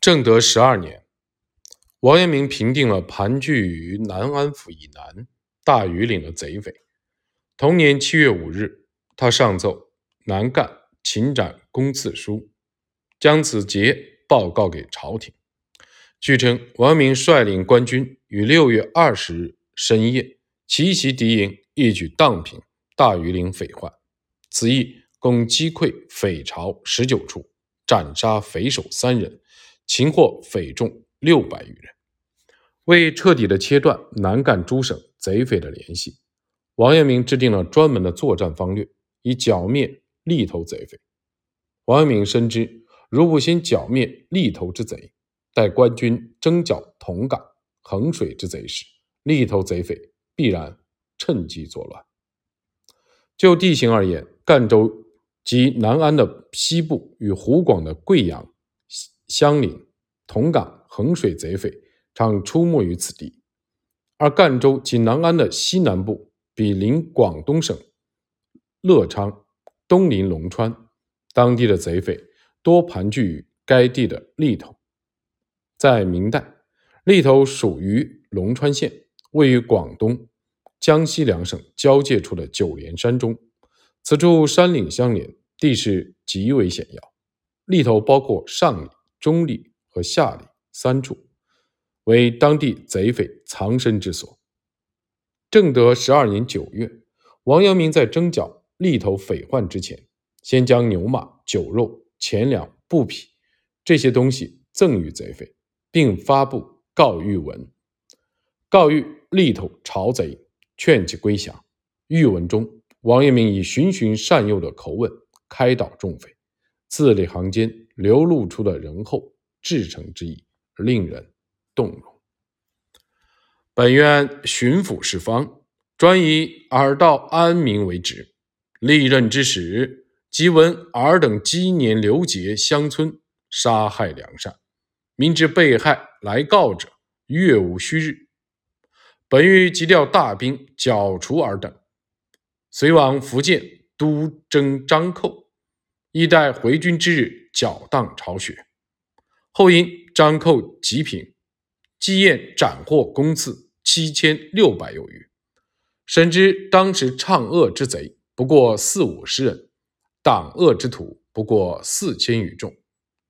正德十二年，王阳明平定了盘踞于南安府以南大庾岭的贼匪。同年七月五日，他上奏南赣秦斩公赐书，将此节报告给朝廷。据称，王阳明率领官军于六月二十日深夜奇袭敌营，一举荡平大庾岭匪患。此役共击溃匪巢十九处，斩杀匪首三人。擒获匪众六百余人，为彻底的切断南赣诸省贼匪的联系，王阳明制定了专门的作战方略，以剿灭利头贼匪。王阳明深知，如不先剿灭利头之贼，待官军征剿同港、衡水之贼时，利头贼匪必然趁机作乱。就地形而言，赣州及南安的西部与湖广的贵阳。相邻，同港、衡水贼匪常出没于此地；而赣州及南安的西南部，比邻广东省乐昌，东临龙川，当地的贼匪多盘踞于该地的利头。在明代，利头属于龙川县，位于广东、江西两省交界处的九连山中。此处山岭相连，地势极为险要。利头包括上里。中里和下里三处，为当地贼匪藏身之所。正德十二年九月，王阳明在征剿利头匪患之前，先将牛马、酒肉、钱粮、布匹这些东西赠予贼匪，并发布告谕文，告谕利头巢贼，劝其归降。谕文中，王阳明以循循善诱的口吻开导众匪，字里行间。流露出的仁厚至诚之意，令人动容。本院巡抚侍方，专以尔道安民为职。历任之时，即闻尔等积年流劫乡村，杀害良善，明知被害来告者，月无虚日。本欲急调大兵剿除尔等，遂往福建督征张寇。一待回军之日，搅荡巢穴。后因张寇急平，积宴斩获公赐七千六百有余。深知当时唱恶之贼不过四五十人，党恶之徒不过四千余众，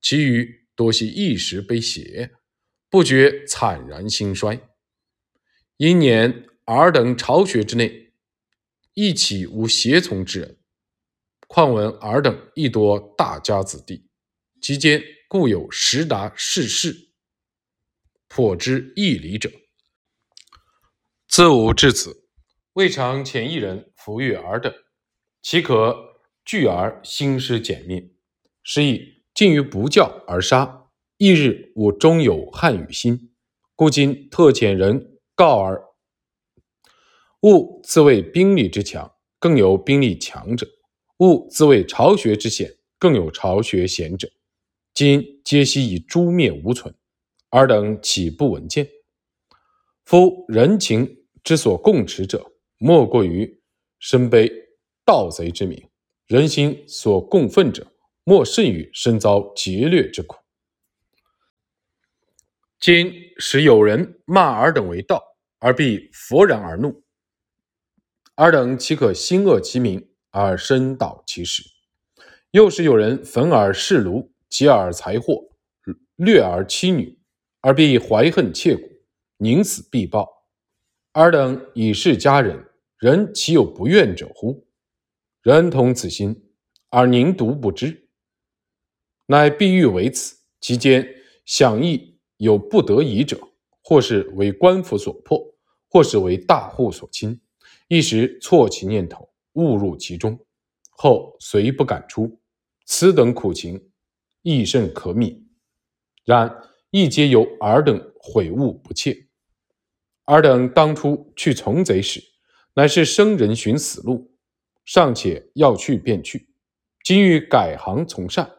其余多系一时悲邪，不觉惨然心衰。因年尔等巢穴之内，一起无胁从之人。况闻尔等亦多大家子弟，其间故有识达世事、颇知义理者。自吾至此，未尝遣一人抚育尔等，岂可拒而兴师歼灭？是以尽于不教而杀。翌日，吾终有憾于心，故今特遣人告而勿自谓兵力之强，更有兵力强者。吾自谓巢穴之险，更有巢穴险者。今皆悉以诛灭无存，尔等岂不闻见？夫人情之所共持者，莫过于身背盗贼之名；人心所共愤者，莫甚于身遭劫掠之苦。今使有人骂尔等为盗，而必勃然而怒，尔等岂可心恶其名？而身蹈其实，又是有人焚而视庐，劫尔财货，掠而妻女，而必怀恨切骨，宁死必报。尔等以是家人，人岂有不愿者乎？人同此心，而宁独不知？乃必欲为此，其间想亦有不得已者，或是为官府所迫，或是为大户所侵，一时错其念头。误入其中，后虽不敢出，此等苦情亦甚可悯。然亦皆由尔等悔悟不切。尔等当初去从贼时，乃是生人寻死路，尚且要去便去；今欲改行从善，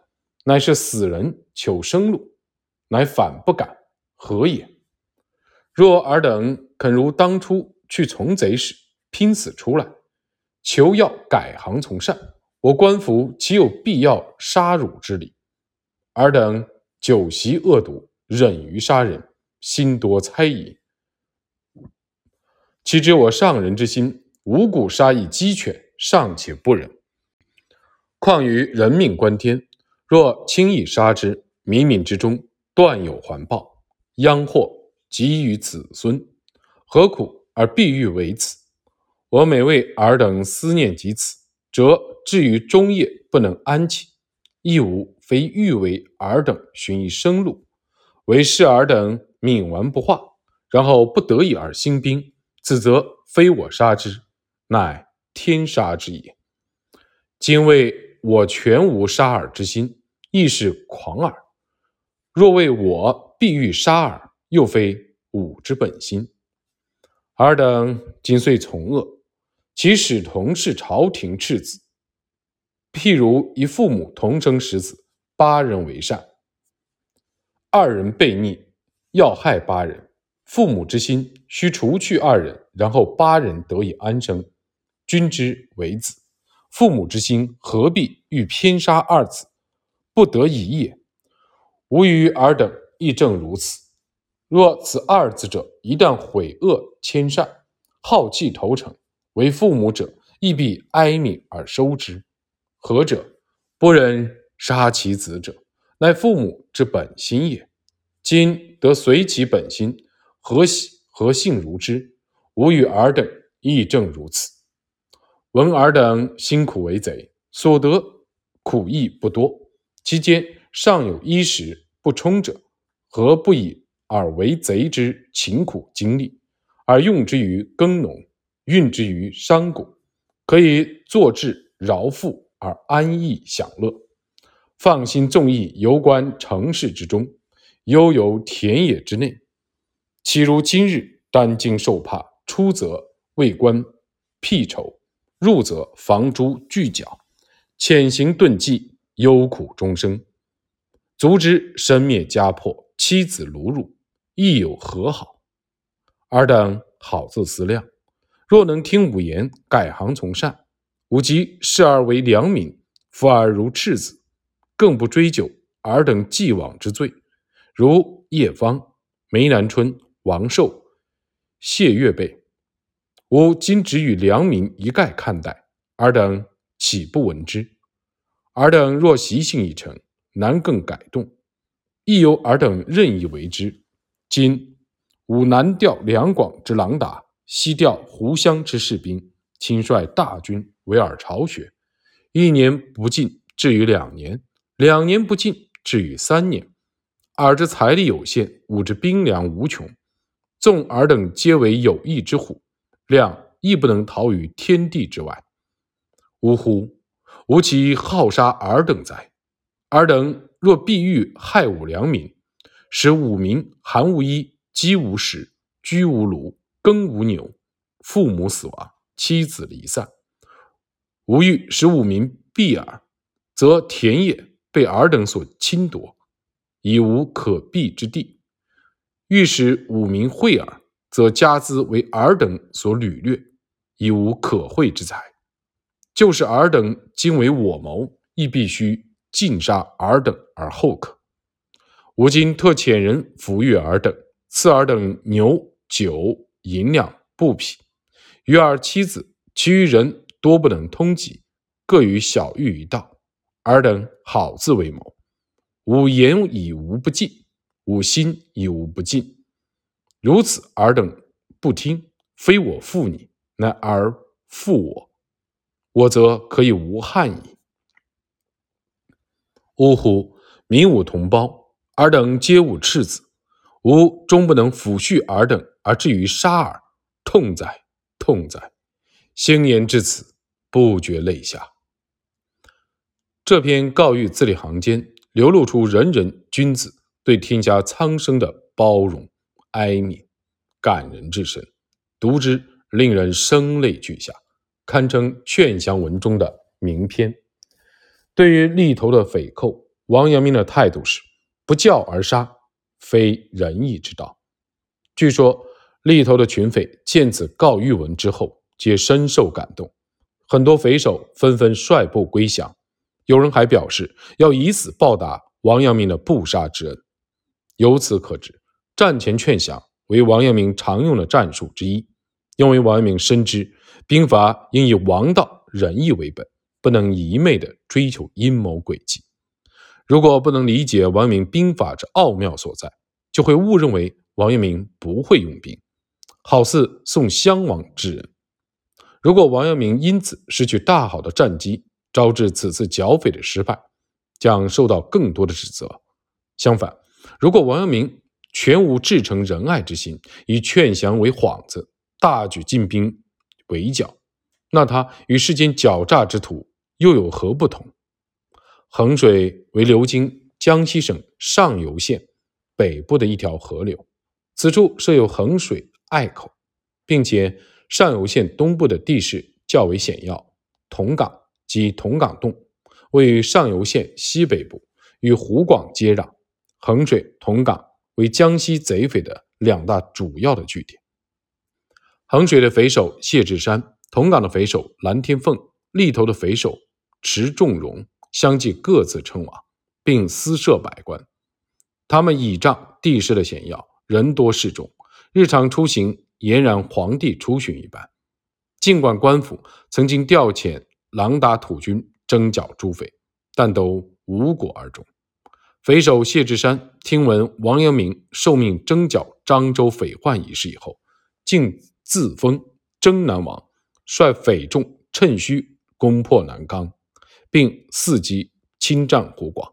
乃是死人求生路，乃反不敢，何也？若尔等肯如当初去从贼时拼死出来，求要改行从善，我官府岂有必要杀汝之理？尔等久习恶毒，忍于杀人，心多猜疑。岂知我上人之心，无故杀一鸡犬，尚且不忍，况于人命关天，若轻易杀之，冥冥之中断有环报，殃祸及于子孙，何苦而必欲为此？我每为尔等思念及此，则至于终夜不能安寝，亦无非欲为尔等寻一生路，为是尔等冥顽不化，然后不得已而兴兵，此则非我杀之，乃天杀之也。今为我全无杀尔之心，亦是狂耳。若为我必欲杀尔，又非吾之本心。尔等今遂从恶。其使同是朝廷赤子，譬如一父母同生十子，八人为善，二人悖逆，要害八人。父母之心须除去二人，然后八人得以安生。君之为子，父母之心何必欲偏杀二子？不得已也。吾与尔等亦正如此。若此二子者一旦毁恶迁善，好气投诚。为父母者，亦必哀悯而收之。何者？不忍杀其子者，乃父母之本心也。今得随其本心，何喜何幸如之？吾与尔等亦正如此。闻尔等辛苦为贼，所得苦亦不多，其间尚有衣食不充者，何不以尔为贼之勤苦精力，而用之于耕农？运之于商贾，可以坐置饶富而安逸享乐，放心纵意游观城市之中，悠游田野之内。岂如今日担惊受怕，出则为官辟仇，入则防诸拒缴，潜行遁迹，忧苦终生。足之身灭家破，妻子掳辱，亦有何好？尔等好自思量。若能听吾言，改行从善，吾即视尔为良民，抚尔如赤子，更不追究尔等既往之罪。如叶芳、梅南春、王寿、谢月辈，吾今只与良民一概看待，尔等岂不闻之？尔等若习性已成，难更改动，亦由尔等任意为之。今吾南调两广之狼打。西调湖湘之士兵，亲率大军围尔巢穴，一年不进，至于两年；两年不进，至于三年。尔之财力有限，吾之兵粮无穷，纵尔等皆为有义之虎，量亦不能逃于天地之外。呜呼！吾岂好杀尔等哉？尔等若必欲害吾良民，使吾民寒无衣，饥无食，居无庐。耕无牛，父母死亡，妻子离散，吾欲使吾民避耳，则田野被尔等所侵夺，已无可避之地；欲使吾民惠尔，则家资为尔等所掳掠，已无可惠之财。就是尔等今为我谋，亦必须尽杀尔等而后可。吾今特遣人抚育尔等，赐尔等牛酒。银两布匹，与尔妻子，其余人多不能通缉，各与小玉一道。尔等好自为谋，吾言以无不尽，吾心以无不尽。如此，尔等不听，非我负你，乃尔负我，我则可以无憾矣。呜呼！民吾同胞，尔等皆吾赤子，吾终不能抚恤尔等。而至于杀尔，痛哉，痛哉！星言至此，不觉泪下。这篇告谕字里行间流露出仁人君子对天下苍生的包容、哀悯、感人至深，读之令人声泪俱下，堪称劝降文中的名篇。对于立头的匪寇，王阳明的态度是不教而杀，非仁义之道。据说。立头的群匪见此告谕文之后，皆深受感动，很多匪首纷纷率部归降。有人还表示要以死报答王阳明的不杀之恩。由此可知，战前劝降为王阳明常用的战术之一，因为王阳明深知兵法应以王道仁义为本，不能一昧的追求阴谋诡计。如果不能理解王阳明兵法之奥妙所在，就会误认为王阳明不会用兵，好似宋襄王之人。如果王阳明因此失去大好的战机，招致此次剿匪的失败，将受到更多的指责。相反，如果王阳明全无至诚仁爱之心，以劝降为幌子，大举进兵围剿，那他与世间狡诈之徒又有何不同？衡水为流经江西省上游县北部的一条河流，此处设有衡水隘口，并且。上游县东部的地势较为险要，桐岗及桐岗洞位于上游县西北部，与湖广接壤。衡水、桐岗为江西贼匪的两大主要的据点。衡水的匪首谢志山，桐岗的匪首蓝天凤，利头的匪首池仲荣相继各自称王，并私设百官。他们倚仗地势的险要，人多势众，日常出行。俨然皇帝出巡一般。尽管官府曾经调遣狼打土军征剿诸匪，但都无果而终。匪首谢志山听闻王阳明受命征剿漳州匪患一事以后，竟自封征南王，率匪众趁虚攻破南冈，并伺机侵占湖广。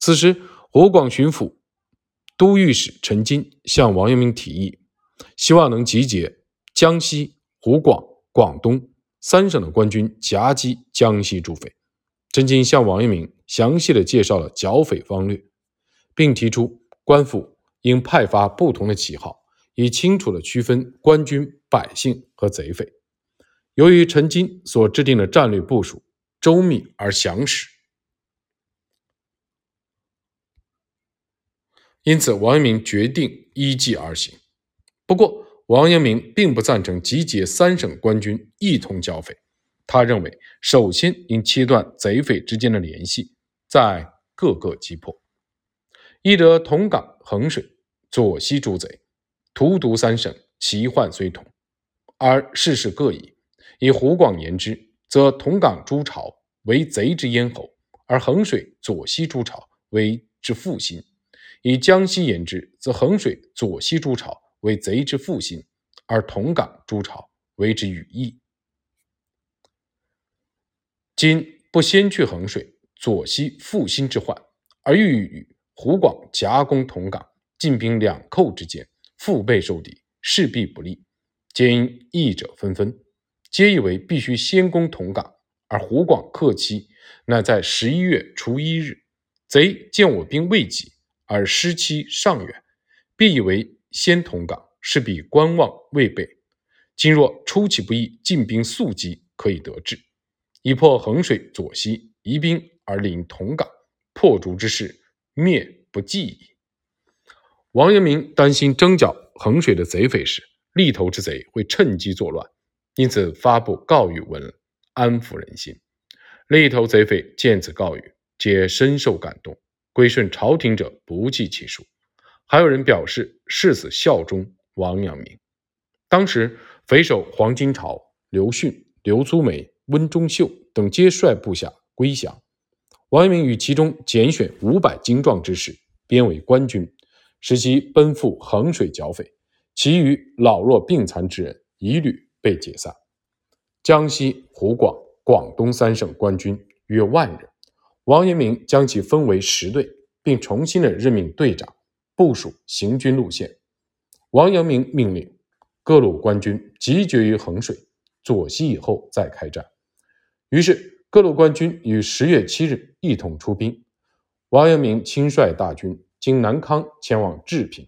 此时，湖广巡抚都御史陈金向王阳明提议。希望能集结江西、湖广、广东三省的官军夹击江西诸匪。陈金向王阳明详细的介绍了剿匪方略，并提出官府应派发不同的旗号，以清楚的区分官军、百姓和贼匪。由于陈金所制定的战略部署周密而详实，因此王阳明决定依计而行。不过，王阳明并不赞成集结三省官军一同剿匪。他认为，首先应切断贼匪之间的联系，再各个击破。一得同港、衡水、左西诸贼，荼毒三省，其患虽同，而事事各异。以湖广言之，则同港诸巢为贼之咽喉，而衡水、左西诸巢为之腹心；以江西言之，则衡水、左西诸巢。为贼之腹心，而同港诸巢为之羽翼。今不先去衡水、左西腹心之患，而欲与湖广夹攻同港，进兵两寇之间，腹背受敌，势必不利。皆因议者纷纷，皆以为必须先攻同港，而湖广克期乃在十一月初一日。贼见我兵未及，而失期尚远，必以为。先同岗势必观望未备，今若出其不意进兵速击，可以得志，以破衡水左西，移兵而临同岗，破竹之势灭不计矣。王阳明担心征剿衡水的贼匪时，立头之贼会趁机作乱，因此发布告谕文，安抚人心。立头贼匪见此告谕，皆深受感动，归顺朝廷者不计其数。还有人表示誓死效忠王阳明。当时，匪首黄金朝、刘训、刘苏梅、温中秀等皆率部下归降。王阳明与其中拣选五百精壮之士编为官军，使其奔赴衡水剿匪。其余老弱病残之人一律被解散。江西、湖广、广东三省官军约万人，王阳明将其分为十队，并重新的任命队长。部署行军路线，王阳明命令各路官军集结于衡水、左西以后再开战。于是各路官军于十月七日一同出兵。王阳明亲率大军经南康前往治平。